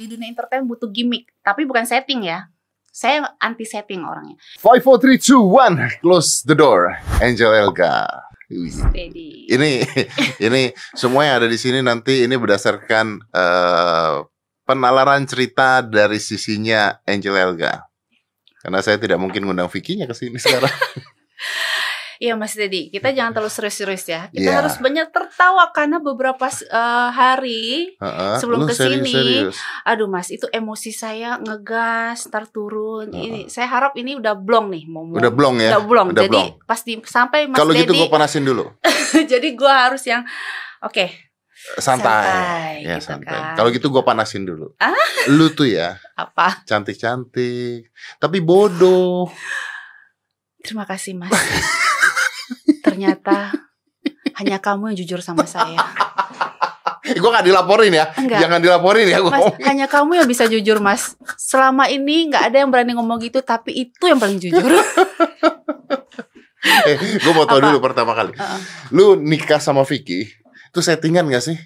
di dunia entertain butuh gimmick, tapi bukan setting ya. Saya anti setting orangnya. Five, four, three, two, one. Close the door. Angel Elga. Steady. Ini ini semua yang ada di sini nanti ini berdasarkan eh, penalaran cerita dari sisinya Angel Elga. Karena saya tidak mungkin ngundang Vicky-nya ke sini sekarang. Iya Mas Dedi, kita jangan terlalu serius-serius ya. Kita Iya. harus banyak tertawa karena beberapa eh, hari, Heeh. Sebelum Lu ke sini, serius-serius. aduh Mas, itu emosi saya ngegas, ntar turun. Heeh. Ini saya harap ini udah blong nih, mau Udah blong ya? Udah blong. Udah Jadi blong. pasti sampai Mas Kalau gitu gue panasin dulu. jadi gua harus yang oke. Santai. Santai, ya gitu santai. kan. Kalau gitu gue panasin dulu. Ah? Lu tuh ya Apa? cantik-cantik, tapi bodoh. Terima kasih Mas. Ternyata hanya kamu yang jujur sama saya. gue gak dilaporin ya. Enggak. Jangan dilaporin ya gue Mas, hanya kamu yang bisa jujur, Mas. Selama ini nggak ada yang berani ngomong gitu, tapi itu yang paling jujur. eh, gue mau Apa? dulu pertama kali. Heeh. Lu nikah sama Vicky, itu settingan gak sih?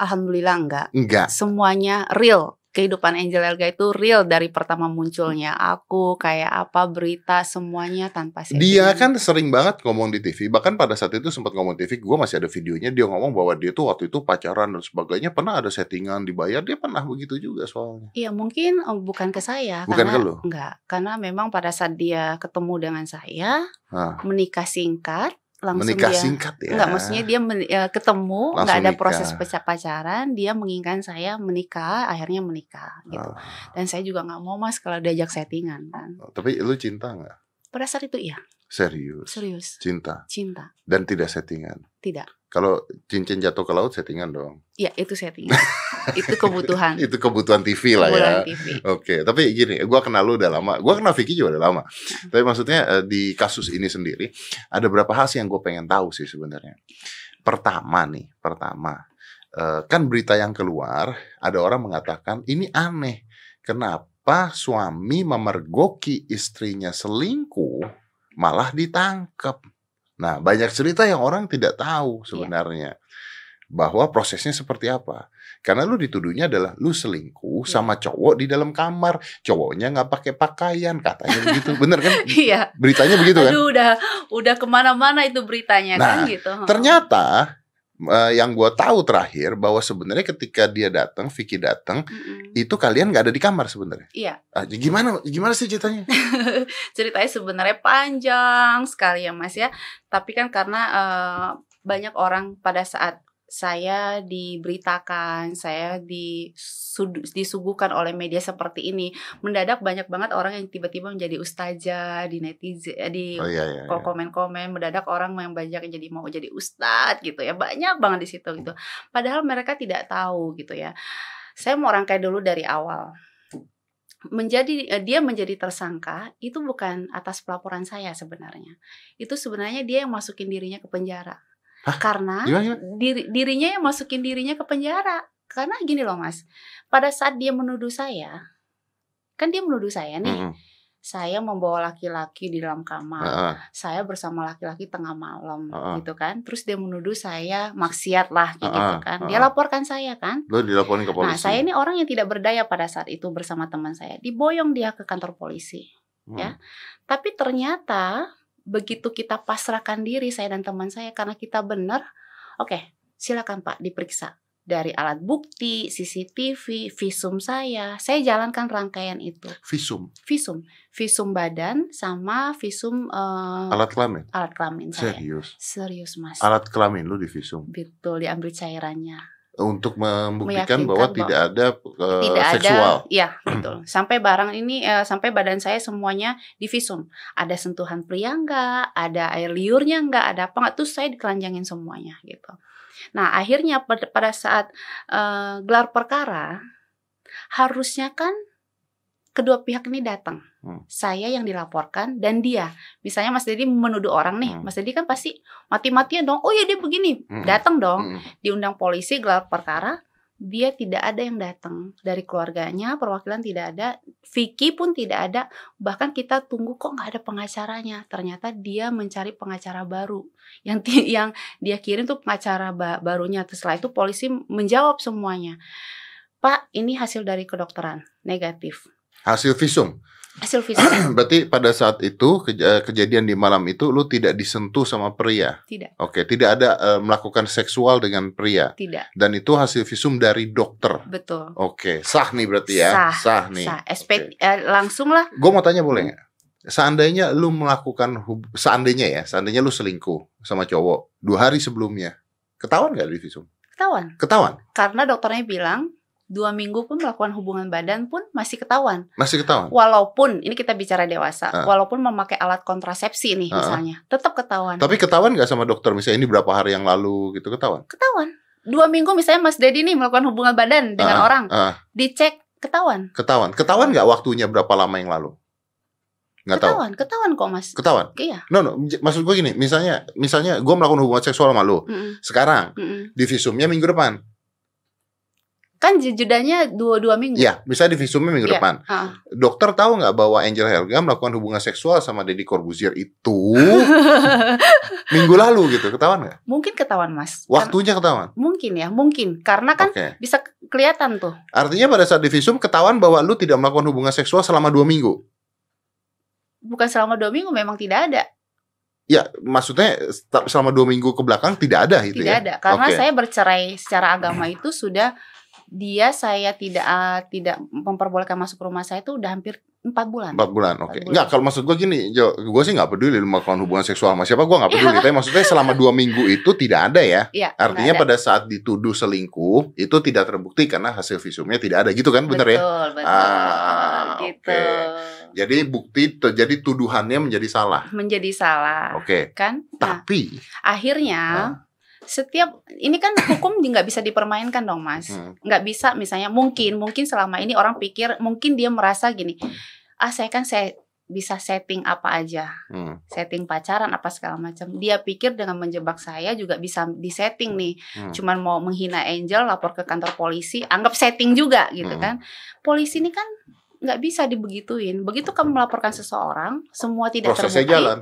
Alhamdulillah enggak. Enggak. Semuanya real. Kehidupan Angel Elga itu real dari pertama munculnya. Aku kayak apa berita semuanya tanpa setting. Dia kan sering banget ngomong di TV. Bahkan pada saat itu sempat ngomong TV, gue masih ada videonya. Dia ngomong bahwa dia tuh waktu itu pacaran dan sebagainya. Pernah ada settingan dibayar. Dia pernah begitu juga soalnya. Iya mungkin oh, bukan ke saya Bukan karena ke lu? enggak karena memang pada saat dia ketemu dengan saya Hah. menikah singkat langsung Menikah dia singkat ya. Enggak, maksudnya dia men- eh, ketemu, Langsung nggak ada nikah. proses paca- pacaran, dia menginginkan saya menikah, akhirnya menikah gitu. Ah, Dan saya juga nggak mau mas kalau diajak settingan kan. tapi lu cinta nggak? Pada saat itu iya, Serius. serius, Cinta. cinta, Dan tidak settingan. tidak. Kalau cincin jatuh ke laut settingan dong. Iya itu settingan, itu kebutuhan, Itu kebutuhan TV lah ya. kebutuhan TV. Oke, tapi gini, gua kenal lu udah lama. Gua kenal Vicky juga udah lama. Tapi maksudnya eh, di kasus ini sendiri ada berapa hal sih yang gue pengen tahu sih sebenarnya. Pertama nih, pertama eh, kan berita yang keluar ada orang mengatakan ini aneh. Kenapa suami memergoki istrinya selingkuh malah ditangkap? Nah, banyak cerita yang orang tidak tahu sebenarnya bahwa prosesnya seperti apa. Karena lu dituduhnya adalah lu selingkuh Iya. sama cowok di dalam kamar, cowoknya nggak pakai pakaian, katanya begitu, bener kan? Iya, Beritanya begitu kan? aduh udah udah ke mana-mana itu beritanya kan Nah, gitu. Ternyata eh, yang gue tahu terakhir bahwa sebenarnya ketika dia datang, Vicky datang, Mm-mm. itu kalian nggak ada di kamar sebenarnya. Iya, Ah, gimana gimana sih ceritanya? ceritanya sebenarnya panjang sekali ya Mas ya. Tapi kan karena eh, banyak orang pada saat saya diberitakan, saya disuguhkan oleh media seperti ini, mendadak banyak banget orang yang tiba-tiba menjadi ustazah di netizen, eh, di Oh iya iya. iya. komen-komen mendadak orang yang banyak yang jadi mau jadi ustadz gitu ya banyak banget di situ gitu padahal mereka tidak tahu gitu ya saya mau rangkai dulu dari awal menjadi eh, dia menjadi tersangka itu bukan atas pelaporan saya sebenarnya itu sebenarnya dia yang masukin dirinya ke penjara Hah? karena Gimana, gimana? diri, dirinya yang masukin dirinya ke penjara karena gini loh mas pada saat dia menuduh saya kan dia menuduh saya nih Mm-mm. saya membawa laki-laki di dalam kamar Heeh. saya bersama laki-laki tengah malam Heeh. gitu kan terus dia menuduh saya maksiat lah kayak Heeh, gitu kan dia laporkan saya kan Lu dilaporin ke polisi. nah saya ini orang yang tidak berdaya pada saat itu bersama teman saya diboyong dia ke kantor polisi Hmm. ya. tapi ternyata begitu kita pasrahkan diri saya dan teman saya karena kita benar oke silakan pak diperiksa dari alat bukti CCTV visum saya saya jalankan rangkaian itu Visum, visum visum badan sama visum eh, alat kelamin. alat kelamin saya. Serius. Serius mas. Alat kelamin lu di visum Betul diambil cairannya. Untuk membuktikan Meyakinkan bahwa bahwa tidak ada eh, Tidak seksual. ada. Iya betul. Sampai barang ini eh, sampai badan saya semuanya di visum. Ada sentuhan pria nggak? Ada air liurnya nggak? Ada apa nggak? Terus saya dikelanjangin semuanya gitu. Nah akhirnya pada, pada saat eh, gelar perkara harusnya kan kedua pihak ini datang. Hmm. Saya yang dilaporkan dan dia. Misalnya Mas Dedi menuduh orang nih, Hmm. Mas Dedi kan pasti mati-matian dong. Oh ya dia begini, Hmm. datang dong. Mm-mm. Diundang polisi gelar perkara, dia tidak ada yang datang dari keluarganya, perwakilan tidak ada, Vicky pun tidak ada. Bahkan kita tunggu kok nggak ada pengacaranya. Ternyata dia mencari pengacara baru. Yang yang dia kirim tuh pengacara ba- barunya. Terus setelah itu polisi menjawab semuanya. Pak, ini hasil dari kedokteran negatif. Hasil visum. Hasil visum Berarti pada saat itu kej- eh, kejadian di malam itu lu tidak disentuh sama pria. tidak, Oke, tidak ada eh, melakukan seksual dengan pria tidak. dan itu hasil visum dari dokter. Betul. Oke, sah nih berarti ya. Sah, nih. Sah. SP eh, langsung lah. Gue mau tanya boleh nggak? Seandainya lu melakukan hub- seandainya ya, seandainya lu selingkuh sama cowok dua hari sebelumnya, ketahuan nggak di visum? Ketahuan. Ketahuan, Karena dokternya bilang dua minggu pun melakukan hubungan badan pun masih ketahuan. masih ketahuan. Walaupun ini kita bicara dewasa, Ah. walaupun memakai alat kontrasepsi nih Ah. misalnya, tetap ketahuan. Tapi ketahuan nggak sama dokter misalnya ini berapa hari yang lalu gitu ketahuan? Ketahuan. Dua minggu misalnya Mas Dedi nih melakukan hubungan badan dengan orang, ah, dicek ketahuan. ketahuan, ketahuan nggak waktunya berapa lama yang lalu? Nggak tahu. Ketahuan, ketahuan kok Mas. Ketahuan. Iya. No, no. Maksud gue gini, misalnya, misalnya gue melakukan hubungan seksual sama lu. Mm-mm, Sekarang mm-mm. di visumnya minggu depan. Kan jedanya dua dua minggu. Iya, misalnya di visumnya minggu Iya. depan. Ah. Dokter tahu nggak bahwa Angel Helga melakukan hubungan seksual sama Deddy Corbuzier itu minggu lalu gitu, ketahuan nggak? mungkin ketahuan Mas. Waktunya ketahuan. mungkin ya, mungkin. Karena kan Oke. bisa kelihatan tuh. Artinya pada saat di visum ketahuan bahwa lu tidak melakukan hubungan seksual selama dua minggu. Bukan selama dua minggu memang tidak ada. Ya, maksudnya selama dua minggu ke belakang tidak ada itu tidak ya? ada. Karena Oke. saya bercerai secara agama itu sudah dia saya tidak ah, tidak memperbolehkan masuk rumah saya itu udah hampir empat bulan. Empat bulan, oke. Bulan. Enggak, kalau maksud gue gini, Jo, gue sih nggak peduli lu melakukan hubungan seksual sama siapa, gue nggak peduli. Tapi maksudnya selama dua minggu itu tidak ada ya. Iya. Artinya ada. pada saat dituduh selingkuh itu tidak terbukti karena hasil visumnya tidak ada gitu kan, bener ya? Betul, betul. Ah, gitu. oke. Jadi bukti, jadi tuduhannya menjadi salah. Menjadi salah. Oke. Kan? Nah, Tapi, akhirnya setiap ini kan hukum nggak bisa dipermainkan dong mas. Hmm, nggak bisa misalnya mungkin mungkin selama ini orang pikir mungkin dia merasa gini ah saya kan saya bisa setting apa aja. Hmm, setting pacaran apa segala macam. Dia pikir dengan menjebak saya juga bisa disetting nih. Hmm. cuman mau menghina Angel lapor ke kantor polisi anggap setting juga gitu Hmm. kan. Polisi ini kan nggak bisa dibegituin. Begitu kamu melaporkan seseorang semua tidak prosesnya terbukti jalan.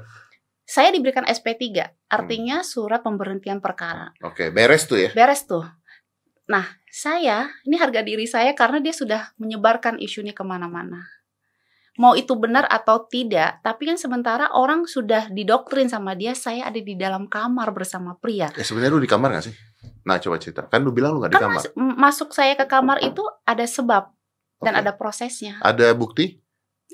Saya diberikan SP3 artinya surat pemberhentian perkara Oke, beres tuh ya. beres tuh nah saya ini harga diri saya karena dia sudah menyebarkan isu ini ke mana-mana mau itu benar atau tidak tapi kan sementara orang sudah didoktrin sama dia saya ada di dalam kamar bersama pria Eh, sebenarnya lu di kamar gak sih? Nah, coba cerita. Kan lu bilang lu gak di kan kamar. mas- masuk saya ke kamar itu ada sebab dan Oke. ada prosesnya Ada bukti?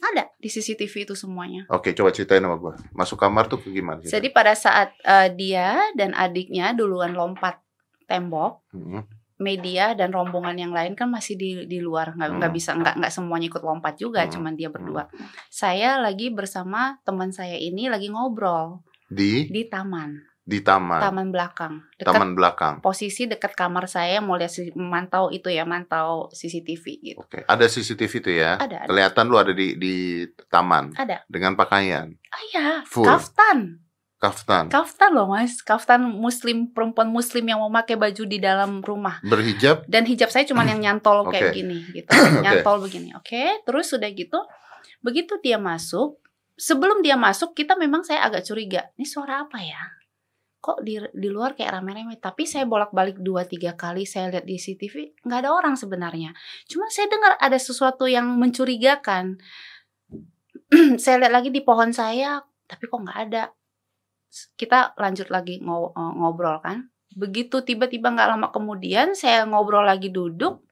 Ada di CCTV itu semuanya Oke, coba ceritain sama gue. Masuk kamar tuh ke gimana? sih? jadi pada saat eh, dia dan adiknya duluan lompat tembok Hmm, media dan rombongan yang lain kan masih di di luar nggak nggak Hmm. bisa nggak nggak semuanya ikut lompat juga Hmm. cuman dia berdua saya lagi bersama teman saya ini lagi ngobrol Di di taman di taman, taman belakang. Dekat taman belakang. posisi dekat kamar saya mau lihat si- memantau itu ya mantau CCTV gitu. Oke, ada CCTV tuh ya. ada ada. Kelihatan lu ada di di taman? Ada. Dengan pakaian? Ah ya Full. kaftan. Kaftan, kaftan loh mas. Kaftan muslim perempuan muslim yang mau pakai baju di dalam rumah. Berhijab. dan hijab saya cuman yang nyantol kayak gini gitu. Nyantol begini. Oke terus sudah gitu. Begitu dia masuk sebelum dia masuk kita memang saya agak curiga. Ini suara apa ya kok di di luar kayak rame-rame. Tapi saya bolak-balik dua tiga kali saya lihat di CCTV nggak ada orang sebenarnya. Cuma saya dengar ada sesuatu yang mencurigakan. Saya lihat lagi di pohon saya tapi kok nggak ada? Kita lanjut lagi ngo- ngobrol kan? Begitu tiba-tiba nggak lama kemudian saya ngobrol lagi duduk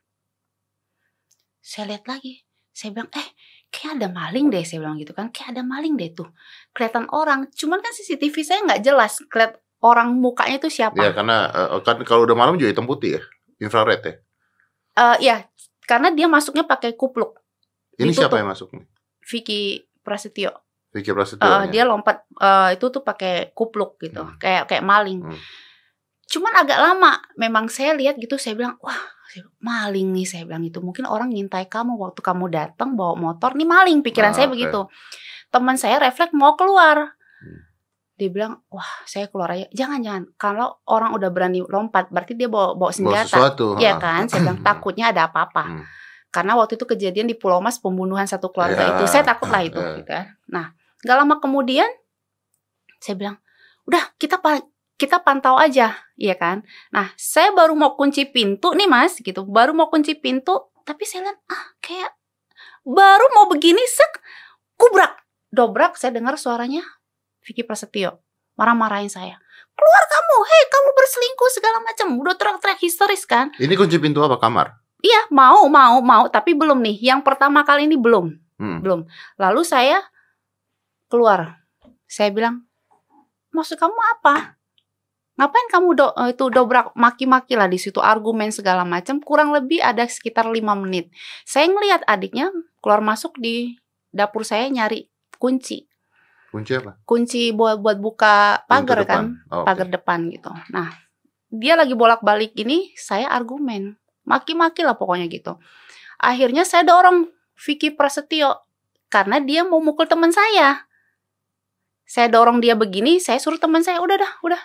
saya lihat lagi. Saya bilang eh kayak ada maling deh saya bilang gitu kan. Kayak ada maling deh tuh kelihatan orang. Cuman kan CCTV saya nggak jelas kelihat orang mukanya itu siapa Ya karena eh, kan kalau udah malam juga hitam putih ya, infrared ya. Eh, ya karena dia masuknya pakai kupluk Ini Ditutup. siapa yang masuk nih? Vicky Prasetyo Vicky Prasetyo. Ya? dia lompat eh, itu tuh pakai kupluk gitu Hmm. kayak kayak maling Hmm. cuman agak lama memang saya lihat gitu saya bilang wah maling nih saya bilang itu mungkin orang ngintai kamu waktu kamu datang bawa motor nih maling pikiran Ah, saya begitu teman saya refleks mau keluar Hmm. Dia bilang wah saya keluar aja jangan jangan kalau orang udah berani lompat berarti dia bawa bawa Bawa senjata sesuatu. Iya ha. kan saya bilang takutnya ada apa-apa Hmm. karena waktu itu kejadian di Pulau Mas pembunuhan satu keluarga Ya, itu saya takut lah itu ya. gitu kan. nah nggak lama kemudian saya bilang udah kita pa- kita pantau aja, iya kan? Nah, saya baru mau kunci pintu nih mas, gitu. Baru mau kunci pintu, tapi saya lihat ah kayak baru mau begini sek kubrak dobrak saya dengar suaranya Vicky Prasetyo marah-marahin saya. Keluar kamu hei kamu berselingkuh segala macam. Udah teriak-teriak histeris kan? Ini kunci pintu apa? Kamar? iya mau mau mau tapi belum nih. Yang pertama kali ini belum. Hmm. belum. Lalu saya keluar. Saya bilang maksud kamu apa? Ngapain kamu do, eh, itu dobrak maki-maki lah di situ argumen segala macam? Kurang lebih ada sekitar lima menit. Saya ngelihat adiknya keluar masuk di dapur saya nyari kunci Kunci apa? kunci buat buat buka pagar kan? Oh, pagar depan gitu. Nah dia lagi bolak-balik ini saya argumen. Maki-maki lah pokoknya gitu. Akhirnya saya dorong Vicky Prasetyo karena dia mau mukul teman saya. Saya dorong dia begini saya suruh teman saya udah dah udah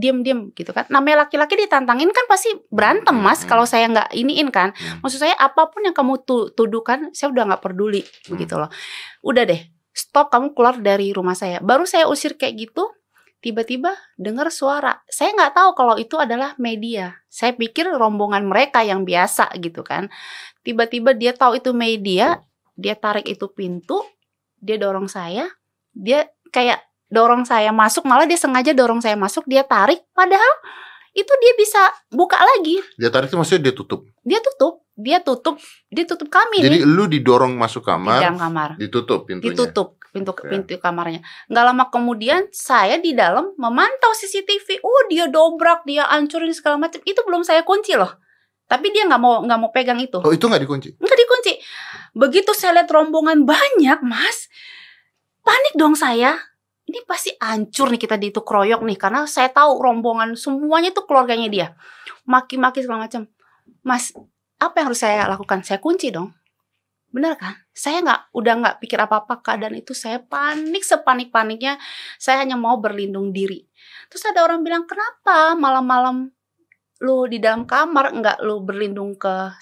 diam diam gitu kan. Namanya laki-laki ditantangin kan pasti berantem mas Hmm. kalau saya nggak iniin kan. Hmm. maksud saya apa pun yang kamu tu- tuduhkan saya udah nggak peduli Hmm. begitu loh. Udah deh stop kamu keluar dari rumah saya. Baru saya usir kayak gitu tiba-tiba dengar suara. Saya nggak tahu kalau itu adalah media. Saya pikir rombongan mereka yang biasa gitu kan. Tiba-tiba dia tahu itu media dia tarik itu pintu dia dorong saya. Dia kayak dorong saya masuk malah dia sengaja dorong saya masuk dia tarik. Padahal itu dia bisa buka lagi. Dia tarik itu maksudnya dia tutup. Dia tutup. Dia tutup. Dia tutup kami Jadi nih. lu didorong masuk di kamar, dalam kamar. ditutup pintunya. ditutup pintu Oke. pintu kamarnya. Nggak lama kemudian saya di dalam memantau CCTV oh dia dobrak dia hancurin segala macam. Itu belum saya kunci loh. Tapi dia nggak mau nggak mau pegang itu. Oh, itu nggak dikunci. nggak dikunci. Begitu saya lihat rombongan banyak mas panik dong saya. Ini pasti hancur nih kita di itu kroyok nih. Karena saya tahu rombongan semuanya itu keluarganya dia. Maki-maki segala macam mas apa yang harus saya lakukan? Saya kunci dong. Benar kan saya nggak udah nggak pikir apa apa keadaan itu saya panik sepanik paniknya saya hanya mau berlindung diri. Terus ada orang bilang kenapa malam-malam lu di dalam kamar nggak lu berlindung ke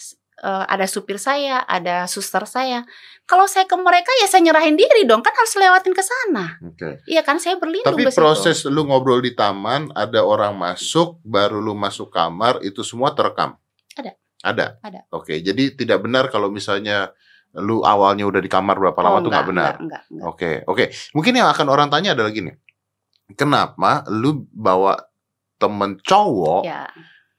eh, ada supir saya ada suster saya? Kalau saya ke mereka ya saya nyerahin diri dong. Kan harus lewatin ke sana. Oke. iya kan? Saya berlindung Tapi situ. proses lu ngobrol di taman, ada orang masuk, baru lu masuk kamar, itu semua terekam. Ada. Ada. Ada. Oke, jadi tidak benar kalau misalnya lu awalnya udah di kamar berapa lama Oh, tuh nggak benar. enggak, enggak, enggak. Oke, oke. Mungkin yang akan orang tanya adalah gini. Kenapa lu bawa temen cowok ya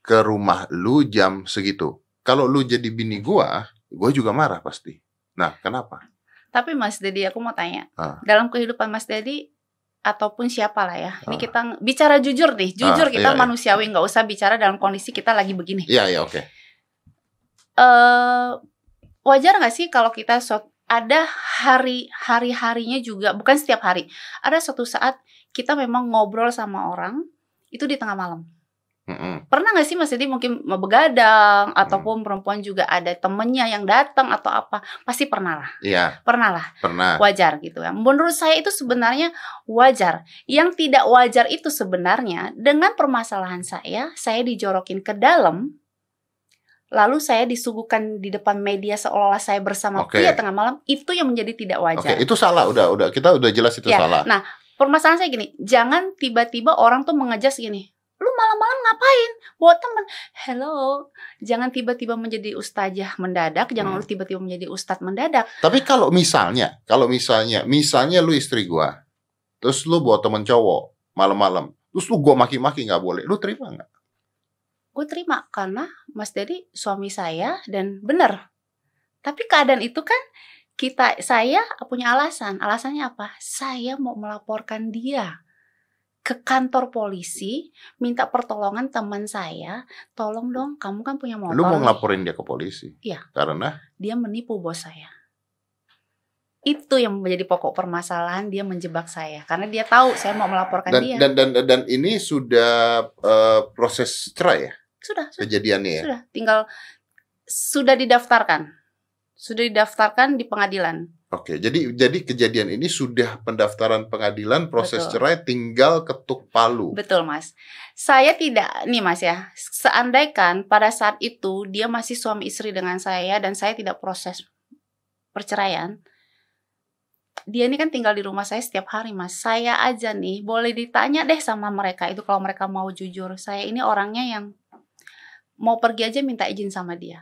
ke rumah lu jam segitu? Kalau lu jadi bini gua, gua juga marah pasti. Nah, kenapa? Tapi Mas Dedi aku mau tanya, Ah. dalam kehidupan Mas Dedi ataupun siapa lah ya, ini Ah. kita bicara jujur nih, jujur Ah, kita iya, iya. manusiawi nggak usah bicara dalam kondisi kita lagi begini. Iya, iya, oke. eh wajar nggak sih kalau kita suat- ada hari hari harinya juga bukan setiap hari, ada suatu saat kita memang ngobrol sama orang itu di tengah malam. Mm-mm. Pernah nggak sih Mas Dedi mungkin mau begadang ataupun perempuan juga ada temennya yang datang atau apa? Pasti pernah lah, Iya, pernah lah. pernah. wajar gitu ya. Menurut saya itu sebenarnya wajar. Yang tidak wajar itu sebenarnya dengan permasalahan saya, saya dijorokin ke dalam, lalu saya disuguhkan di depan media seolah-olah saya bersama Oke. pria tengah malam, itu yang menjadi tidak Oke, wajar. itu salah. Udah, udah. Kita udah jelas itu Ya, salah. Nah, permasalahan saya gini, jangan tiba-tiba orang tuh mengejas gini. Lu malam-malam ngapain? Bawa temen. Hello. Jangan tiba-tiba menjadi ustazah mendadak. Jangan Hmm. lu tiba-tiba menjadi ustadz mendadak. Tapi kalau misalnya, kalau misalnya, misalnya lu istri gua, terus lu bawa temen cowok malam-malam, terus lu gua maki-maki nggak boleh, lu terima nggak? gue terima karena Mas Dedi suami saya dan benar. Tapi keadaan itu kan kita saya punya alasan. Alasannya apa? Saya mau melaporkan dia ke kantor polisi, minta pertolongan teman saya. Tolong dong, kamu kan punya motor. Lu mau nih." ngelaporin dia ke polisi? Iya. Karena Dia menipu bos saya. Itu yang menjadi pokok permasalahan dia menjebak saya karena dia tahu saya mau melaporkan dan, dia. dan dan dan ini sudah eh, proses cerai ya sudah, sudah. kejadiannya ya. Sudah, tinggal sudah didaftarkan. Sudah didaftarkan di pengadilan. Oke, jadi jadi kejadian ini sudah pendaftaran pengadilan, proses Betul. cerai tinggal ketuk palu. Betul, Mas. Saya tidak nih, Mas ya. Seandaikan pada saat itu dia masih suami istri dengan saya dan saya tidak proses perceraian, dia ini kan tinggal di rumah saya setiap hari mas saya aja nih boleh ditanya deh sama mereka itu kalau mereka mau jujur saya ini orangnya yang mau pergi aja minta izin sama dia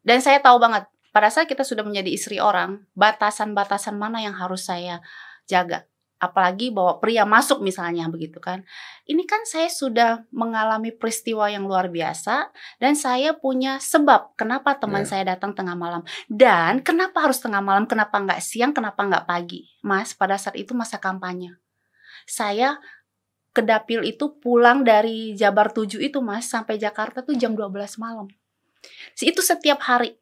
dan saya tahu banget pada saat kita sudah menjadi istri orang batasan-batasan mana yang harus saya jaga apalagi bawa pria masuk misalnya begitu kan. Ini kan saya sudah mengalami peristiwa yang luar biasa dan saya punya sebab kenapa teman yeah. saya datang tengah malam dan kenapa harus tengah malam, kenapa nggak siang, kenapa nggak pagi, Mas. Pada saat itu masa kampanye, saya ke dapil itu pulang dari Jabar 7 itu Mas sampai Jakarta tuh jam 12 malam. Itu setiap hari.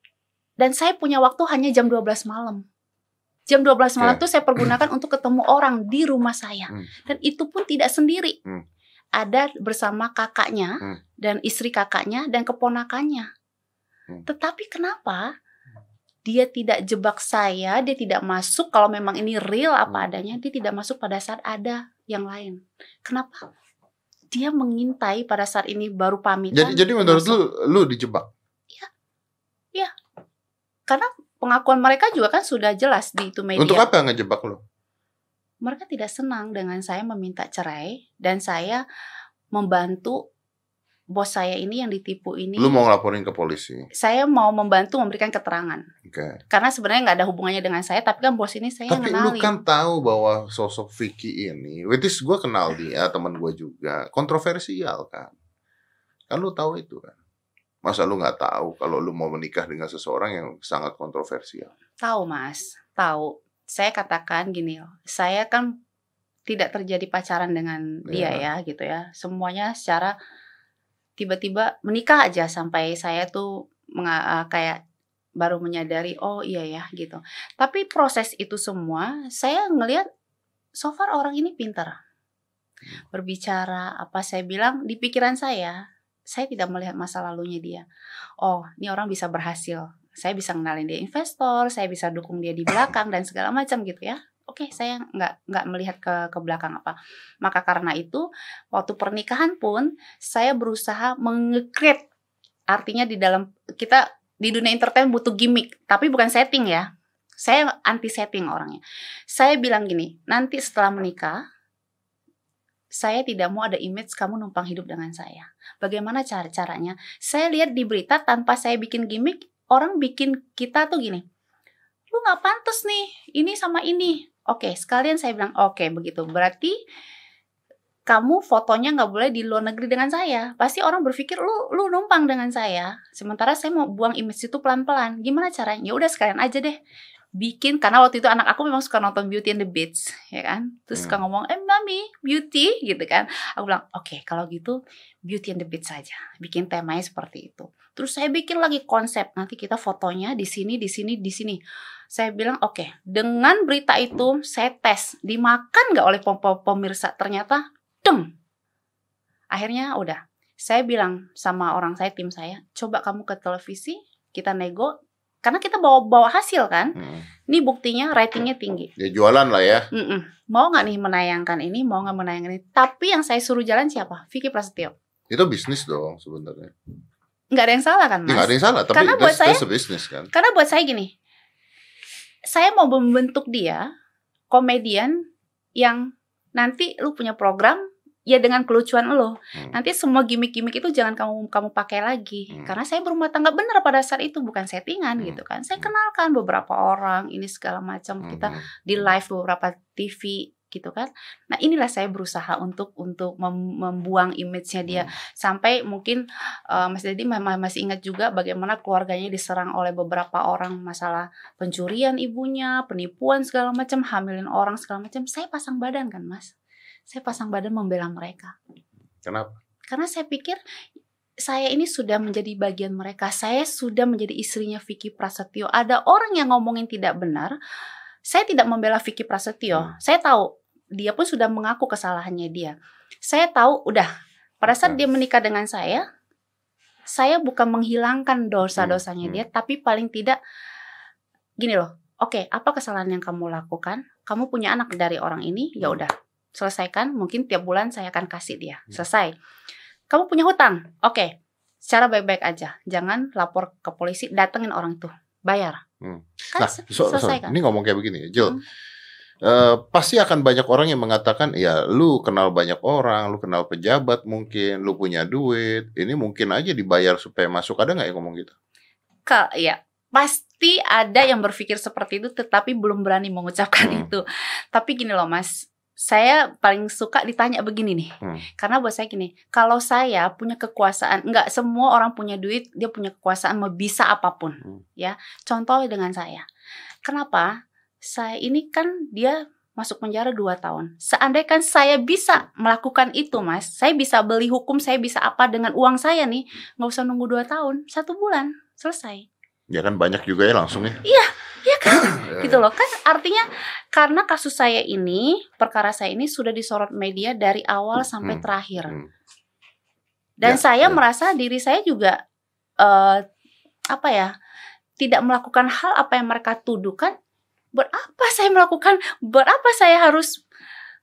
Dan saya punya waktu hanya jam 12 malam. Jam 12 malam itu saya pergunakan untuk ketemu orang di rumah saya. Hmm. Dan itu pun tidak sendiri. Hmm. Ada bersama kakaknya hmm. dan istri kakaknya dan keponakannya. Hmm. Tetapi kenapa dia tidak jebak saya, dia tidak masuk kalau memang ini real apa hmm. adanya, dia tidak masuk pada saat ada yang lain. Kenapa? Dia mengintai pada saat ini baru pamit. Jadi jadi menurut lu lu dijebak? Iya. Iya. Karena pengakuan mereka juga kan sudah jelas di itu media. Untuk apa ngejebak lo? Mereka tidak senang dengan saya meminta cerai dan saya membantu bos saya ini yang ditipu ini. Lu mau ngelaporin ke polisi? Saya mau membantu memberikan keterangan. Oke. Okay. Karena sebenarnya nggak ada hubungannya dengan saya, tapi kan bos ini saya tapi kenali. Tapi lu kan tahu bahwa sosok Vicky ini, which is gue kenal dia, teman gue juga, kontroversial kan. Kan lu tahu itu kan. Masa lu nggak tahu kalau lu mau menikah dengan seseorang yang sangat kontroversial? Tahu mas, tahu. Saya katakan gini loh, saya kan tidak terjadi pacaran dengan dia iya. ya gitu ya. Semuanya secara tiba-tiba menikah aja sampai saya tuh menga, kayak baru menyadari oh iya ya gitu. Tapi proses itu semua saya ngelihat so far orang ini pintar hmm. berbicara apa saya bilang di pikiran saya saya tidak melihat masa lalunya dia. Oh, ini orang bisa berhasil. Saya bisa kenalin dia investor, saya bisa dukung dia di belakang dan segala macam gitu ya. Oke, saya nggak nggak melihat ke ke belakang apa. Maka karena itu, waktu pernikahan pun saya berusaha mengekret artinya di dalam kita di dunia entertain butuh gimmick, tapi bukan setting ya. Saya anti setting orangnya. Saya bilang gini, nanti setelah menikah, saya tidak mau ada image kamu numpang hidup dengan saya. Bagaimana cara caranya? Saya lihat di berita tanpa saya bikin gimmick, orang bikin kita tuh gini. Lu nggak pantas nih, ini sama ini. Oke, sekalian saya bilang, oke begitu. Berarti kamu fotonya nggak boleh di luar negeri dengan saya. Pasti orang berpikir lu lu numpang dengan saya. Sementara saya mau buang image itu pelan-pelan. Gimana caranya? Ya udah sekalian aja deh bikin karena waktu itu anak aku memang suka nonton Beauty and the Beast ya kan? Terus hmm. suka ngomong eh mami beauty gitu kan. Aku bilang oke okay, kalau gitu Beauty and the Beast saja bikin temanya seperti itu. Terus saya bikin lagi konsep nanti kita fotonya di sini di sini di sini. Saya bilang oke okay, dengan berita itu saya tes dimakan nggak oleh pemirsa? Ternyata deng. Akhirnya udah saya bilang sama orang saya tim saya coba kamu ke televisi kita nego karena kita bawa bawa hasil kan. Hmm. Ini buktinya ratingnya tinggi. Ya jualan lah ya. Mm-mm. Mau nggak nih menayangkan ini, mau nggak menayangkan ini. Tapi yang saya suruh jalan siapa? Vicky Prasetyo. Itu bisnis dong sebenarnya. Nggak ada yang salah kan mas? Ya, ada yang salah, tapi karena buat saya, bisnis kan. Karena buat saya gini, saya mau membentuk dia komedian yang nanti lu punya program ya dengan kelucuan lo. Hmm. Nanti semua gimmick-gimmick itu jangan kamu kamu pakai lagi. Hmm. Karena saya berumah tangga benar pada saat itu bukan settingan hmm. gitu kan. Saya hmm. kenalkan beberapa orang ini segala macam hmm. kita di live beberapa TV gitu kan. Nah, inilah saya berusaha untuk untuk mem membuang image-nya dia hmm. sampai mungkin uh, Mas Dedi masih ingat juga bagaimana keluarganya diserang oleh beberapa orang masalah pencurian ibunya, penipuan segala macam, hamilin orang segala macam. Saya pasang badan kan, Mas saya pasang badan membela mereka. Kenapa? Karena saya pikir saya ini sudah menjadi bagian mereka. Saya sudah menjadi istrinya Vicky Prasetyo. Ada orang yang ngomongin tidak benar. Saya tidak membela Vicky Prasetyo. Hmm. Saya tahu dia pun sudah mengaku kesalahannya dia. Saya tahu udah pada saat dia menikah dengan saya, saya bukan menghilangkan dosa-dosanya hmm. dia, tapi paling tidak gini loh. Oke, okay, apa kesalahan yang kamu lakukan? Kamu punya anak dari orang ini, ya udah selesaikan mungkin tiap bulan saya akan kasih dia hmm. selesai kamu punya hutang oke okay. secara baik-baik aja jangan lapor ke polisi datengin orang itu bayar Hmm. Kan Nah, so, so, selesai kan? ini ngomong kayak begini, Jel. Hmm. eh, pasti akan banyak orang yang mengatakan, ya lu kenal banyak orang, lu kenal pejabat mungkin, lu punya duit, ini mungkin aja dibayar supaya masuk. Ada nggak yang ngomong gitu? Ka- ya pasti ada yang berpikir seperti itu tetapi belum berani mengucapkan Hmm. itu tapi gini loh mas saya paling suka ditanya begini nih. Hmm. karena buat saya gini kalau saya punya kekuasaan nggak semua orang punya duit dia punya kekuasaan mau bisa apa pun Hmm. ya. Contoh dengan saya. Kenapa? Saya ini kan dia masuk penjara 2 tahun. Seandainya saya bisa melakukan itu mas saya bisa beli hukum saya bisa apa dengan uang saya nih nggak usah nunggu 2 tahun satu bulan selesai. Ya kan banyak juga ya langsung ya. ya kan Ya, gitu loh kan artinya karena kasus saya ini perkara saya ini sudah disorot media dari awal sampai Hmm. terakhir Hmm. dan Ya, saya ya. merasa diri saya juga eh apa ya tidak melakukan hal apa yang mereka tuduhkan buat apa saya melakukan buat apa saya harus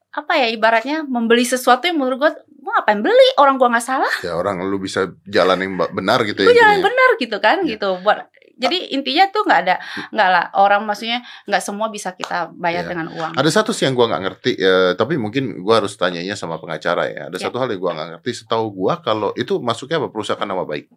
apa ya ibaratnya membeli sesuatu yang menurut gue gue ngapain beli orang gue nggak salah Ya orang lu bisa jalan yang benar gitu ya. gue jalan benar gitu kan Ya. gitu buat jadi intinya tuh nggak ada nggak lah orang maksudnya nggak semua bisa kita bayar Ya. dengan uang Ada satu sih yang gua nggak ngerti, eh, tapi mungkin gua harus tanyanya sama pengacara ya. Ada Ya. satu hal yang gua nggak ngerti. Setahu gua kalau itu masuknya apa perusahaan nama baik.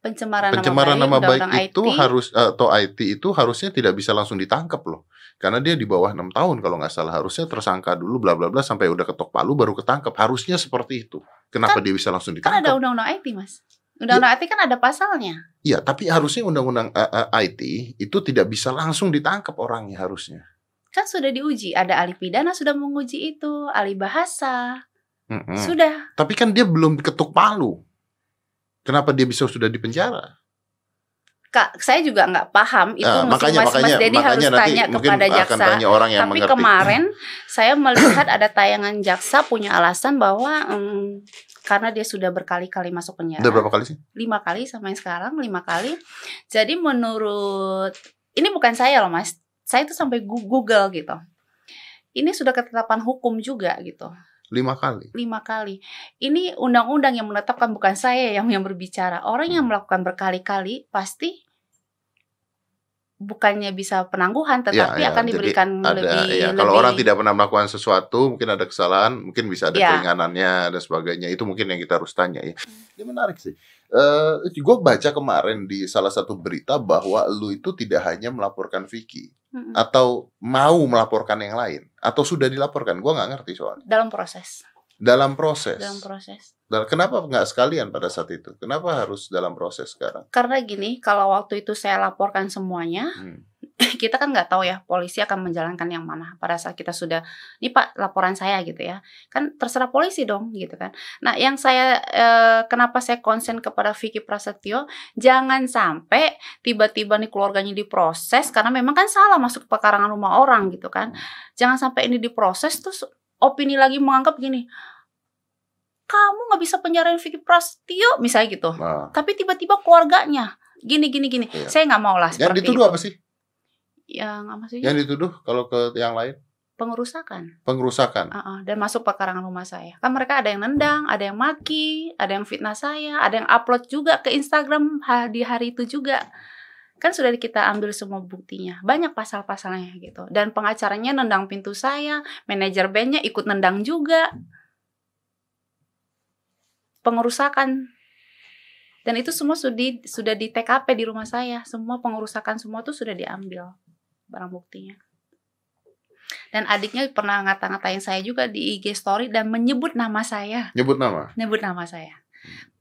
pencemaran, Pencemaran nama baik, nama baik itu IT, harus eh, atau IT itu harusnya tidak bisa langsung ditangkap loh. Karena dia di bawah enam tahun kalau nggak salah harusnya tersangka dulu bla bla bla sampai udah ketok palu baru ketangkap. Harusnya seperti itu. Kenapa dia bisa langsung kan ada ditangkap? undang-undang IT mas undang-undang IT kan ada pasalnya Iya, tapi harusnya undang-undang eh, eh, IT itu tidak bisa langsung ditangkap orangnya harusnya. kan sudah diuji ada ahli pidana sudah menguji itu ahli bahasa Mm-mm. sudah Tapi kan dia belum ketuk palu. Kenapa dia bisa sudah dipenjara? kak saya juga nggak paham itu Nah, makanya mas, makanya mas Dedi harus makanya nanti tanya mungkin kepada akan jaksa tanya orang yang tapi mengerti. kemarin saya melihat ada tayangan jaksa punya alasan bahwa mm, karena dia sudah berkali-kali masuk penjara. Udah berapa kali sih? lima kali sampai sekarang lima kali. Jadi menurut ini bukan saya loh mas. Saya tuh sampai Google gitu. Ini sudah ketetapan hukum juga gitu. Lima kali. lima kali. Ini undang-undang yang menetapkan bukan saya yang yang berbicara. Orang yang melakukan berkali-kali pasti bukannya bisa penangguhan tetapi Ya, ya, akan jadi diberikan Ada lebih ya kalau lebih- orang tidak pernah melakukan sesuatu, mungkin ada kesalahan, mungkin bisa ada Ya. keringanannya dan sebagainya. Itu mungkin yang kita harus tanya ya. Hmm. Ini menarik sih. Eh, gue baca kemarin di salah satu berita bahwa lu itu tidak hanya melaporkan Vicky Mm-mm. atau mau melaporkan yang lain atau sudah dilaporkan. Gue nggak ngerti soalnya. dalam proses Dalam proses. dalam proses Dan kenapa nggak sekalian pada saat itu? Kenapa harus dalam proses sekarang? karena gini kalau waktu itu saya laporkan semuanya Hmm. kita kan nggak tahu ya polisi akan menjalankan yang mana pada saat kita sudah ini pak laporan saya gitu ya kan terserah polisi dong gitu kan nah yang saya eh, kenapa saya konsen kepada Vicky Prasetyo jangan sampai tiba-tiba nih keluarganya diproses karena memang kan salah masuk ke pekarangan rumah orang gitu kan jangan sampai ini diproses terus opini lagi menganggap gini kamu nggak bisa penjarain Vicky Prasetyo misalnya gitu. Nah, tapi tiba-tiba keluarganya gini gini gini Iya. saya nggak mau lah yang dituduh itu. apa sih? yang apa maksudnya Yang dituduh kalau ke yang lain? Pengerusakan. Pengerusakan. Uh-uh, dan masuk pekarangan rumah saya. Kan mereka ada yang nendang ada yang maki ada yang fitnah saya ada yang upload juga ke Instagram di hari itu juga kan sudah kita ambil semua buktinya. Banyak pasal-pasalnya gitu. Dan pengacaranya nendang pintu saya manajer bandnya ikut nendang juga. Pengerusakan. Dan itu semua sudah di, sudah di TKP di rumah saya. Semua pengerusakan semua tuh sudah diambil barang buktinya. Dan adiknya pernah ngata-ngatain saya juga di IG story dan menyebut nama saya. Nyebut nama. nyebut nama saya.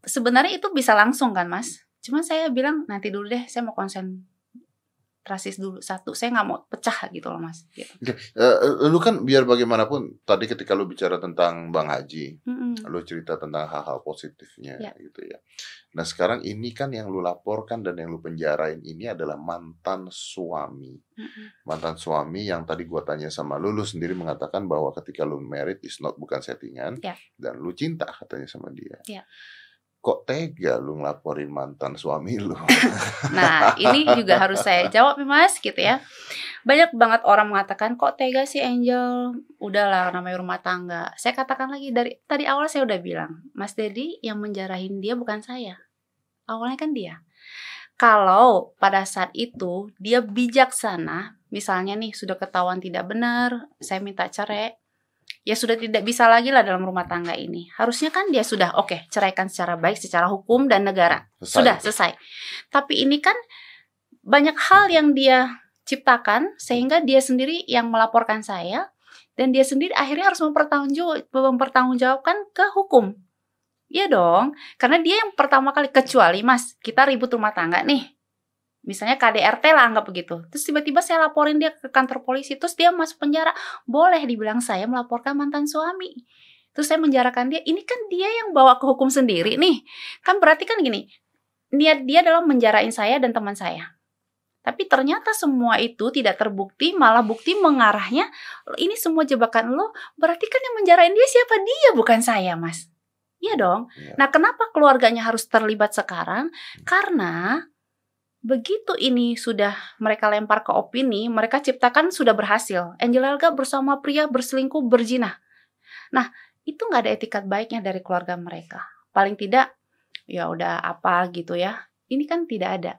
Sebenarnya itu bisa langsung kan mas cuman saya bilang nanti dulu deh saya mau konsentrasi dulu satu saya nggak mau pecah gitu loh mas gitu. Eh, lu kan biar bagaimanapun tadi ketika lu bicara tentang Bang Haji, Mm-mm. lu cerita tentang hal-hal positifnya Ya. gitu ya. Nah, sekarang ini kan yang lu laporkan dan yang lu penjarain ini adalah mantan suami. Mm-mm. Mantan suami yang tadi gua tanya sama lu, lu sendiri mengatakan bahwa ketika lu married is not bukan settingan Ya. dan lu cinta katanya sama dia. Ya. Kok tega lu ngelaporin mantan suami lu? Nah, ini juga harus saya jawab nih Mas gitu ya. Banyak banget orang mengatakan kok tega sih Angel, udahlah namanya rumah tangga. Saya katakan lagi dari tadi awal saya udah bilang, Mas Dedi yang menjarahin dia bukan saya. Awalnya kan dia. Kalau pada saat itu dia bijaksana, misalnya nih sudah ketahuan tidak benar, saya minta cerai, ya sudah tidak bisa lagi lah dalam rumah tangga ini. Harusnya kan dia sudah oke okay, ceraikan secara baik secara hukum dan negara. Selesai. Sudah selesai. Tapi ini kan banyak hal yang dia ciptakan sehingga dia sendiri yang melaporkan saya dan dia sendiri akhirnya harus mempertanggungjawab, mempertanggungjawabkan ke hukum. Iya dong, karena dia yang pertama kali kecuali Mas, kita ribut rumah tangga nih. Misalnya KDRT lah anggap begitu. Terus tiba-tiba saya laporin dia ke kantor polisi, terus dia masuk penjara. Boleh dibilang saya melaporkan mantan suami. Terus saya menjarakan dia, ini kan dia yang bawa ke hukum sendiri nih. Kan berarti kan gini, niat dia adalah menjarain saya dan teman saya. Tapi ternyata semua itu tidak terbukti, malah bukti mengarahnya ini semua jebakan lo, berarti kan yang menjarain dia siapa dia bukan saya, Mas. Iya dong. Iya. Nah, kenapa keluarganya harus terlibat sekarang? Karena begitu ini sudah mereka lempar ke opini, mereka ciptakan sudah berhasil. Angel Elga bersama pria berselingkuh berzina. Nah, itu nggak ada etikat baiknya dari keluarga mereka. Paling tidak, ya udah apa gitu ya. Ini kan tidak ada.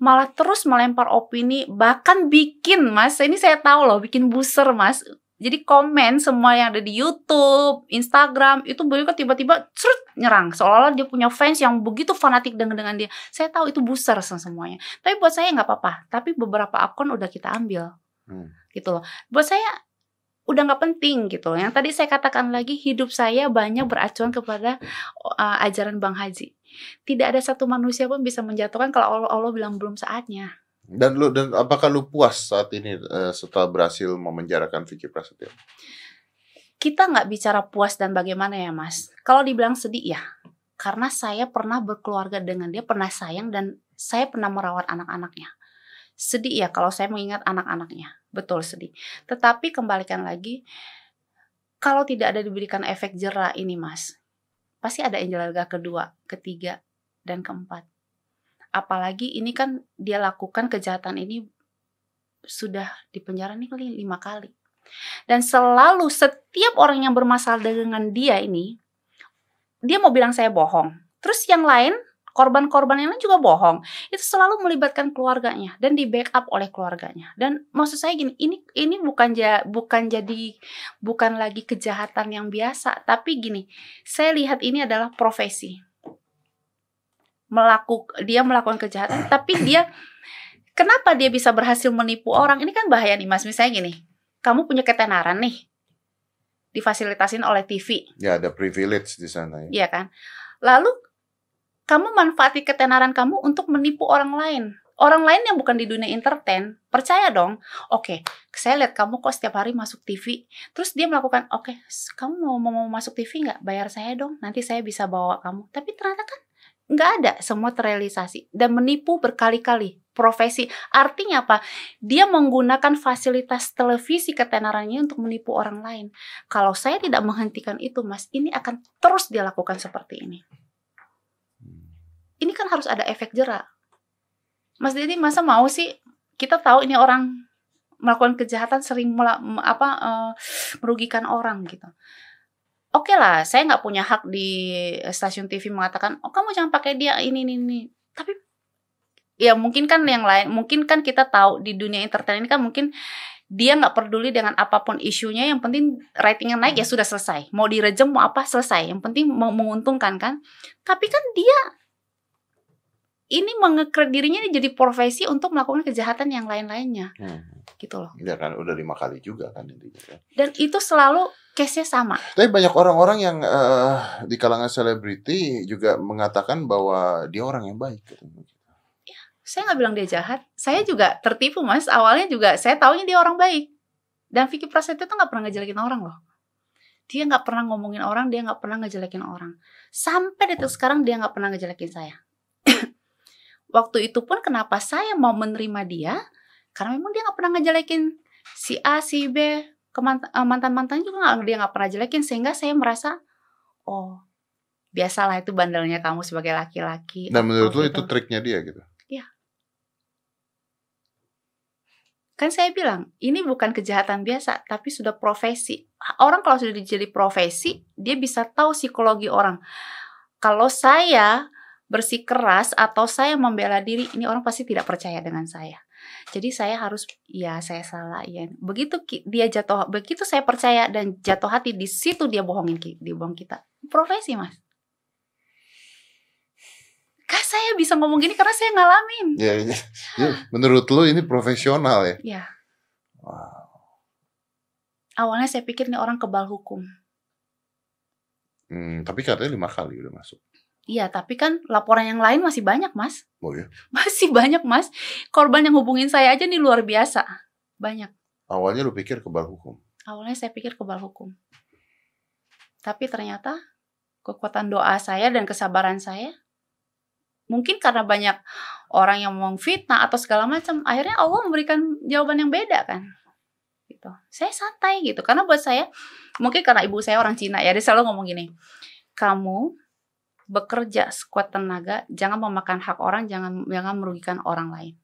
Malah terus melempar opini, bahkan bikin mas, ini saya tahu loh, bikin buser mas jadi komen semua yang ada di YouTube, Instagram itu beliau tiba-tiba cerut nyerang seolah-olah dia punya fans yang begitu fanatik dengan dengan dia. Saya tahu itu besar semuanya. Tapi buat saya nggak apa-apa. Tapi beberapa akun udah kita ambil, Hmm. gitu loh. Buat saya udah nggak penting gitu. Yang tadi saya katakan lagi hidup saya banyak beracuan kepada uh, ajaran Bang Haji. Tidak ada satu manusia pun bisa menjatuhkan kalau Allah, Allah bilang belum saatnya. Dan lu dan apakah lu puas saat ini eh, setelah berhasil memenjarakan Vicky Prasetyo? kita nggak bicara puas dan bagaimana ya mas. Kalau dibilang sedih ya, karena saya pernah berkeluarga dengan dia, pernah sayang dan saya pernah merawat anak-anaknya. Sedih ya kalau saya mengingat anak-anaknya, betul sedih. Tetapi kembalikan lagi, kalau tidak ada diberikan efek jerah ini mas, pasti ada angel Elga kedua, ketiga, dan keempat. Apalagi ini kan dia lakukan kejahatan ini sudah di penjara nih lima kali. Dan selalu setiap orang yang bermasalah dengan dia ini, dia mau bilang saya bohong. Terus yang lain, korban-korban yang lain juga bohong. Itu selalu melibatkan keluarganya dan di backup oleh keluarganya. Dan maksud saya gini, ini ini bukan ja, bukan jadi bukan lagi kejahatan yang biasa, tapi gini, saya lihat ini adalah profesi. Melaku, dia melakukan kejahatan, tapi dia kenapa dia bisa berhasil menipu orang? Ini kan bahaya nih Mas. Misalnya gini, kamu punya ketenaran nih difasilitasin oleh TV, Ya ada privilege di sana ya. iya kan? Lalu kamu manfaati ketenaran kamu untuk menipu orang lain. Orang lain yang bukan di dunia entertain, percaya dong. Oke, saya lihat kamu kok setiap hari masuk TV. Terus dia melakukan, oke, kamu mau, mau, mau masuk TV nggak? Bayar saya dong, nanti saya bisa bawa kamu. Tapi ternyata kan nggak ada, semua terrealisasi. Dan menipu berkali-kali, profesi. Artinya apa? Dia menggunakan fasilitas televisi ketenarannya untuk menipu orang lain. Kalau saya tidak menghentikan itu, Mas, ini akan terus dia lakukan seperti ini. Ini kan harus ada efek jerak. Mas Didi masa mau sih kita tahu ini orang melakukan kejahatan sering mela- m- apa eh, merugikan orang gitu. Oke lah, saya nggak punya hak di stasiun TV mengatakan, oh kamu jangan pakai dia ini ini ini. Tapi ya mungkin kan yang lain, mungkin kan kita tahu di dunia entertain ini kan mungkin dia nggak peduli dengan apa pun isunya, yang penting ratingnya naik ya sudah selesai. Mau direjem mau apa selesai, yang penting mau menguntungkan kan. Tapi kan dia ini mengekredit dirinya jadi profesi untuk melakukan kejahatan yang lain-lainnya Hmm. Gitu loh. Ya kan udah lima kali juga kan intinya. kan. Dan itu selalu case-nya sama. Tapi banyak orang-orang yang eh, di kalangan selebriti juga mengatakan bahwa dia orang yang baik. katanya. Saya nggak bilang dia jahat. Saya juga tertipu mas. Awalnya juga saya taunya dia orang baik. Dan Vicky Prasetyo tuh nggak pernah ngejelekin orang loh. Dia nggak pernah ngomongin orang, dia nggak pernah ngejelekin orang. Sampai detik sekarang dia nggak pernah ngejelekin saya. Waktu itu pun kenapa saya mau menerima dia? Karena memang dia nggak pernah ngejelekin si A, si B, ke mantan mantan juga nggak dia nggak pernah jelekin sehingga saya merasa oh biasalah itu bandelnya kamu sebagai laki-laki. Dan menurut Oh, lu gitu. itu triknya dia gitu. Kan saya bilang, ini bukan kejahatan biasa, tapi sudah profesi. Orang kalau sudah jadi profesi, dia bisa tahu psikologi orang. Kalau saya bersikeras atau saya membela diri, ini orang pasti tidak percaya dengan saya. Jadi saya harus ya saya salah ya. Begitu ki- dia jatuh begitu saya percaya dan jatuh hati di situ dia bohongin ki- dia bohong kita. Profesi, Mas. Kak saya bisa ngomong gini karena saya ngalamin. Ya, ya. Ya, menurut lu ini profesional ya? Ya, Wow. awalnya saya pikir nih orang kebal hukum. Hmm, tapi katanya lima kali udah masuk. Iya, tapi kan laporan yang lain masih banyak, Mas. Oh ya. Masih banyak, Mas. Korban yang hubungin saya aja nih luar biasa. Banyak. Awalnya lu pikir kebal hukum. Awalnya saya pikir kebal hukum. Tapi ternyata kekuatan doa saya dan kesabaran saya mungkin karena banyak orang yang mau fitnah atau segala macam, akhirnya Allah memberikan jawaban yang beda kan. Gitu. Saya santai gitu karena buat saya mungkin karena ibu saya orang Cina ya, dia selalu ngomong gini. Kamu bekerja sekuat tenaga, jangan memakan hak orang, jangan jangan merugikan orang lain.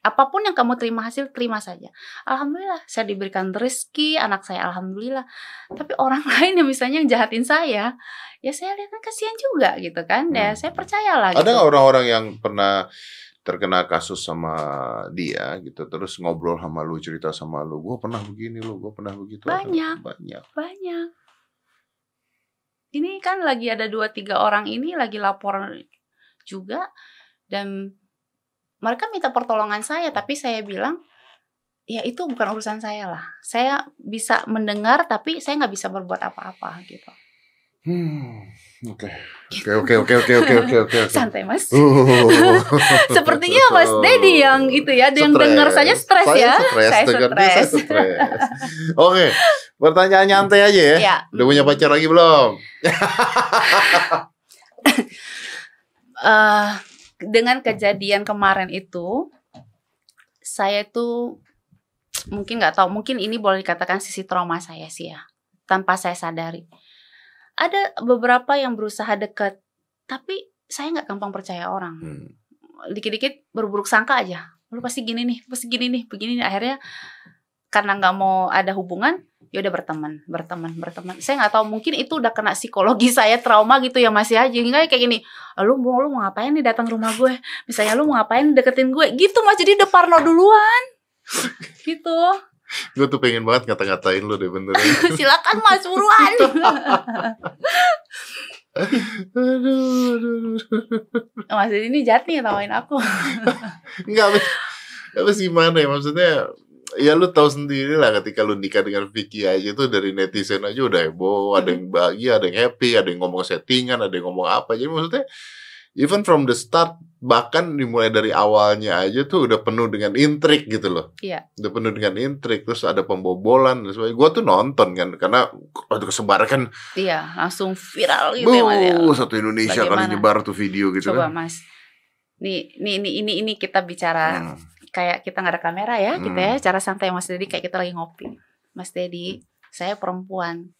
Apa pun yang kamu terima hasil, terima saja. Alhamdulillah, saya diberikan rezeki, anak saya alhamdulillah. Tapi orang lain yang misalnya yang jahatin saya, ya saya lihat kan kasihan juga gitu kan. Ya Hmm. saya percayalah Ada gitu. nggak orang-orang yang pernah terkena kasus sama dia gitu terus ngobrol sama lu cerita sama lu gue pernah begini lu gue pernah begitu Banyak. banyak Banyak. Ini kan lagi ada dua tiga orang ini lagi lapor juga dan mereka minta pertolongan saya tapi saya bilang ya itu bukan urusan saya lah. Saya bisa mendengar tapi saya nggak bisa berbuat apa-apa gitu. Hmm, oke, oke, oke, oke, oke, oke, oke. Santai mas. Uh. Sepertinya mas Dedi yang itu ya, yang dengar saja stres ya. Stress, saya stres. Oke, pertanyaan nyantai aja ya. ya. Udah punya pacar lagi belum? uh, dengan kejadian kemarin itu, saya tuh mungkin nggak tahu, mungkin ini boleh dikatakan sisi trauma saya sih ya, tanpa saya sadari ada beberapa yang berusaha dekat, tapi saya nggak gampang percaya orang. Hmm. Dikit-dikit berburuk sangka aja. Lu pasti gini nih, pasti gini nih, begini nih. Akhirnya karena nggak mau ada hubungan, ya udah berteman, berteman, berteman. Saya nggak tahu, mungkin itu udah kena psikologi saya trauma gitu ya masih aja. Hingga kayak gini, "Ah, lu mau lu mau ngapain nih datang rumah gue? Misalnya lu mau ngapain deketin gue? Gitu mas, jadi udah parno duluan. gitu. Gue tuh pengen banget ngata-ngatain lu deh bener. Silakan mas buruan. aduh, aduh, aduh. mas ini jahat nih tawain aku. Enggak, habis, habis gimana ya maksudnya? Ya lu tahu sendiri lah ketika lu nikah dengan Vicky aja tuh dari netizen aja udah heboh, ada yang bahagia, ada yang happy, ada yang ngomong settingan, ada yang ngomong apa. Jadi maksudnya even from the start bahkan dimulai dari awalnya aja tuh udah penuh dengan intrik gitu loh. Iya. Udah penuh dengan intrik, terus ada pembobolan dan sebagainya. Gua tuh nonton kan karena waktu kesebar kan Iya, langsung viral gitu ya mas ya. bu, satu Indonesia kali Bagaimana? nyebar tuh video gitu Coba kan. mas. Nih, nih, ini, ini, ini kita bicara Hmm. kayak kita nggak ada kamera ya, kita Hmm. ya cara santai Mas Dedi kayak kita lagi ngopi. Mas Dedi, saya perempuan.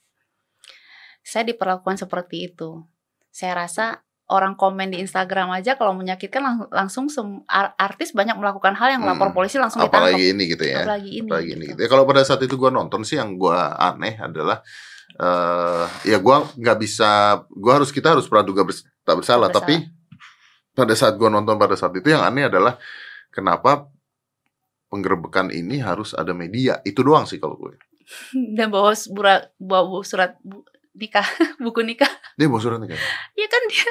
Saya diperlakukan seperti itu. Saya rasa orang komen di Instagram aja kalau menyakitkan lang- langsung sem- artis banyak melakukan hal yang lapor Hmm. polisi langsung ditangkap. Apalagi ini gitu ya. Apalagi ini. Apalagi ini gitu. gitu. Ya, kalau pada saat itu gua nonton sih yang gua aneh adalah eh ya gua nggak bisa gua harus kita harus praduga bers- tak bersalah, Tak tapi pada saat gua nonton pada saat itu yang aneh adalah kenapa penggerbekan ini harus ada media. Itu doang sih kalau gue. Dan bawa surat, bawa surat bu- nikah, buku nikah. Dia bawa surat nikah. Ya kan dia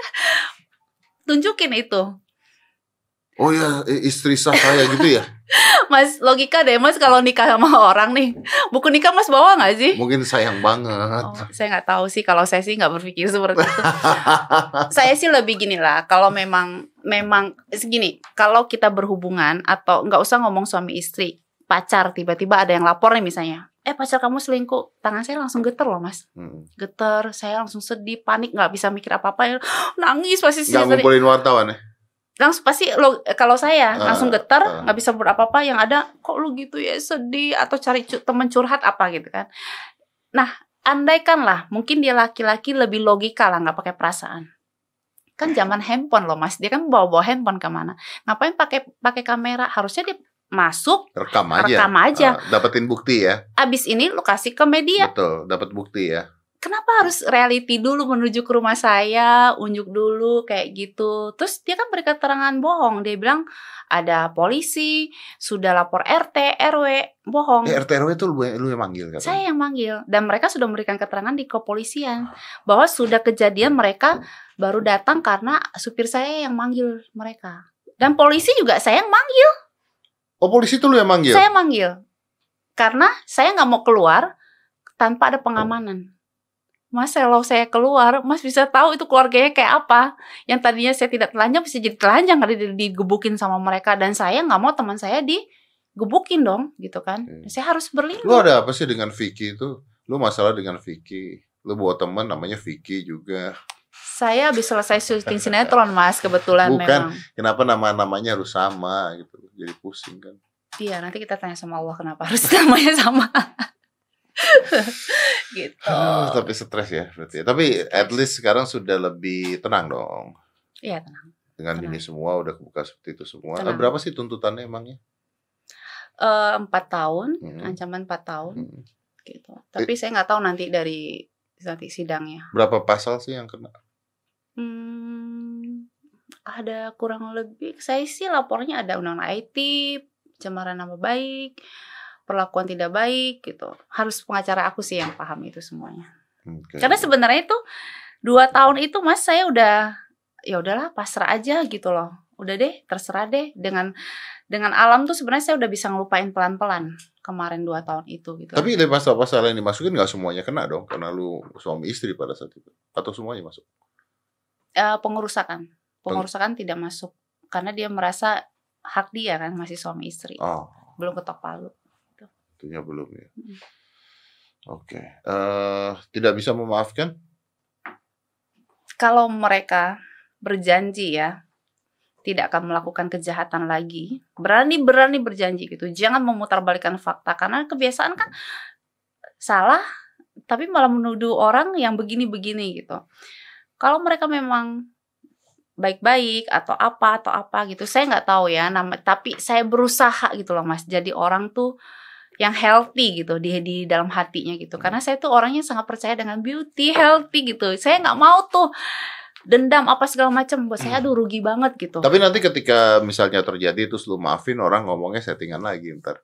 tunjukin itu. Oh ya istri sah saya gitu ya. Mas logika deh Mas kalau nikah sama orang nih. Buku nikah Mas bawa nggak sih? Mungkin sayang banget. Oh, saya nggak tahu sih kalau saya sih nggak berpikir seperti itu. saya sih lebih gini lah. Kalau memang memang segini, kalau kita berhubungan atau nggak usah ngomong suami istri, pacar tiba-tiba ada yang lapor nih misalnya, eh pacar kamu selingkuh, tangan saya langsung geter loh mas, Hmm. geter, saya langsung sedih, panik, nggak bisa mikir apa-apa, ya, nangis pasti Nggak ngumpulin wartawan ya. langsung pasti lo kalau saya Ah, langsung geter ah. nggak bisa buat apa-apa. Yang ada kok lu gitu ya sedih? Atau cari cu- temen curhat apa gitu kan. Nah andaikan lah mungkin dia laki-laki lebih logika lah nggak pakai perasaan. Kan zaman handphone loh mas. Dia kan bawa bawa handphone ke mana. Ngapain pakai pakai kamera? Harusnya dia masuk Rekam aja. rekam aja Ah, dapetin bukti ya. abis ini lu kasih ke media Betul, dapat bukti ya. kenapa harus reality dulu menuju ke rumah saya, unjuk dulu kayak gitu. Terus dia kan beri keterangan bohong. Dia bilang ada polisi, sudah lapor RT, RW, bohong. Eh, RT RW itu lu, lu yang manggil katanya. Saya yang manggil dan mereka sudah memberikan keterangan di kepolisian bahwa sudah kejadian mereka baru datang karena supir saya yang manggil mereka. Dan polisi juga saya yang manggil. Oh polisi itu lu yang manggil? Saya manggil. Karena saya nggak mau keluar tanpa ada pengamanan. Mas kalau saya keluar, Mas bisa tahu itu keluarganya kayak apa. Yang tadinya saya tidak telanjang bisa jadi telanjang kali digebukin sama mereka dan saya nggak mau teman saya digebukin dong, gitu kan. Hmm. Saya harus berlindung. Lu ada apa sih dengan Vicky itu? Lu masalah dengan Vicky. Lu bawa teman namanya Vicky juga. Saya habis selesai syuting sinetron, Mas, kebetulan Bukan. memang. Kenapa nama-namanya harus sama gitu? Jadi pusing kan. Iya, nanti kita tanya sama Allah kenapa harus namanya sama. gitu. Ah, tapi stres ya berarti. ya. Tapi at least sekarang sudah lebih tenang dong. Iya, tenang. Dengan Tenang. ini semua udah kebuka seperti itu semua. Eh, Tenang. berapa sih tuntutannya emangnya? Eh, Empat tahun, Hmm. ancaman empat tahun, Hmm. gitu. Tapi saya nggak tahu nanti dari nanti sidangnya. Berapa pasal sih yang kena? Hmm, ada kurang lebih. Saya sih lapornya ada undang-undang IT, pencemaran nama baik, perlakuan tidak baik, gitu. Harus pengacara aku sih yang paham itu semuanya. Oke. Karena sebenarnya itu dua tahun itu mas saya udah ya udahlah pasrah aja gitu loh. Udah deh terserah deh dengan dengan alam tuh sebenarnya saya udah bisa ngelupain pelan-pelan kemarin dua tahun itu gitu. Tapi dari pasal-pasal yang dimasukin nggak semuanya kena dong karena lu suami istri pada saat itu atau semuanya masuk? Eh, pengurusakan, pengurusakan tidak masuk karena dia merasa hak dia kan masih suami istri, Oh, belum ketok palu. itunya belum ya. Mm. Oke, eh tidak bisa memaafkan? Kalau mereka berjanji ya tidak akan melakukan kejahatan lagi, berani-berani berjanji gitu. Jangan memutarbalikkan fakta karena kebiasaan kan salah tapi malah menuduh orang yang begini-begini gitu. Kalau mereka memang baik-baik atau apa atau apa gitu, saya nggak tahu ya nama tapi saya berusaha gitu loh Mas. Jadi orang tuh yang healthy gitu di di dalam hatinya gitu. Karena saya tuh orangnya sangat percaya dengan beauty, healthy gitu. Saya nggak mau tuh dendam apa segala macam buat saya aduh rugi banget gitu. Tapi nanti ketika misalnya terjadi terus lu maafin orang ngomongnya settingan lagi ntar.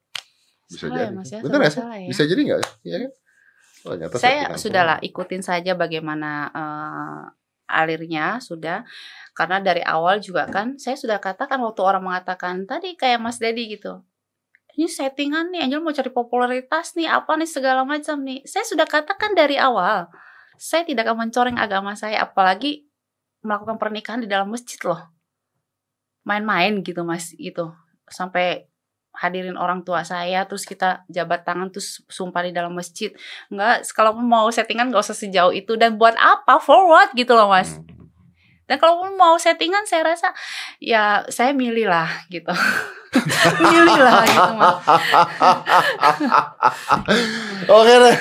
Bisa Salah ya, jadi. Mas, ya? Bener nggak? Salah ya? Bisa jadi nggak? Iya kan? Oh, saya sudahlah ikutin saja bagaimana eh, alirnya sudah. Karena dari awal juga kan saya sudah katakan waktu orang mengatakan tadi kayak Mas Dedi gitu. Ini settingan nih Angel mau cari popularitas nih apa nih segala macam nih. Saya sudah katakan dari awal saya tidak akan mencoreng agama saya apalagi melakukan pernikahan di dalam masjid loh. Main-main gitu mas gitu. Sampai hadirin orang tua saya terus kita jabat tangan terus sumpah di dalam masjid. Nggak kalau mau settingan nggak usah sejauh itu. Dan buat apa? Forward gitu loh mas. Hmm. dan kalau mau settingan saya rasa ya saya milih lah gitu milih lah gitu mas Oke deh.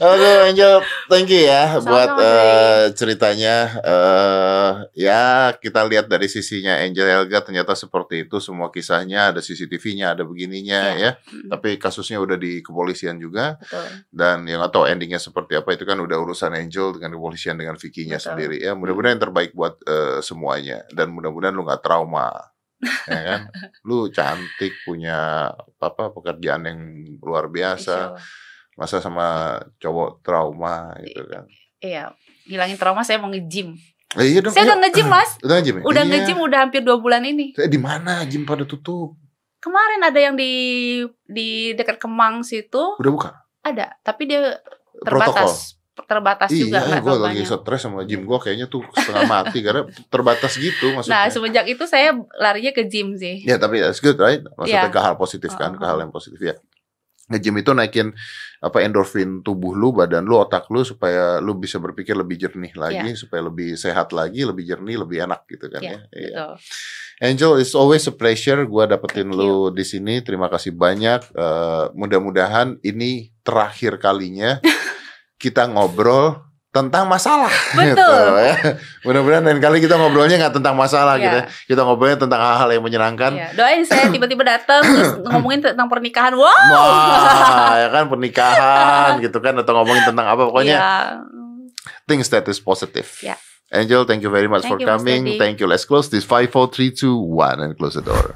Aduh Angel, thank you ya Sama-sama, buat eh, ceritanya. eh ya kita lihat dari sisinya Angel Elga ternyata seperti itu semua kisahnya ada CCTV-nya, ada begininya Iya. ya. Tapi kasusnya udah di kepolisian juga betul dan yang atau endingnya seperti apa itu kan udah urusan Angel dengan kepolisian dengan Vicky-nya Betul. sendiri ya. Mudah-mudahan yang terbaik buat eh, semuanya dan mudah-mudahan lu nggak trauma. Ya kan? Lu cantik punya apa pekerjaan yang luar biasa. Masa sama cowok trauma gitu kan? Iya hilangin trauma saya mau nge-gym. Eh, iya dong saya iya. udah nge-gym mas. Udah nge-gym ya? udah Iya. nge-gym udah hampir dua bulan ini. Saya di mana? Gym pada tutup. Kemarin ada yang di di dekat Kemang situ. Udah buka? Ada tapi dia protokol terbatas terbatas juga iya nggak gue lagi stres sama gym gue kayaknya tuh setengah mati karena terbatas gitu Nah maksudnya semenjak itu saya larinya ke gym sih. ya tapi that's good right maksudnya Iya. ke hal positif kan ke Uh-uh. hal yang positif ya nge-gym itu naikin apa endorfin tubuh lu, badan lu, otak lu supaya lu bisa berpikir lebih jernih lagi, supaya lebih sehat lagi, lebih jernih, lebih enak gitu kan Iya, ya. Iya. betul. Angel, it's always a pleasure gua dapetin Thank lu di sini. Terima kasih banyak. Eh, mudah-mudahan ini terakhir kalinya kita ngobrol tentang masalah. Betul. Gitu, ya. Mudah-mudahan lain kali kita ngobrolnya nggak tentang masalah Iya. gitu. ya. Kita ngobrolnya tentang hal-hal yang menyenangkan. Iya, Doain saya tiba-tiba datang terus ngomongin tentang pernikahan. Wow. Wah, ya kan pernikahan gitu kan atau ngomongin tentang apa pokoknya Iya. things that is positive. Yeah. Angel, thank you very much Thank for you, coming. Thank you. Let's close this. Five, four, three, two, one, and close the door.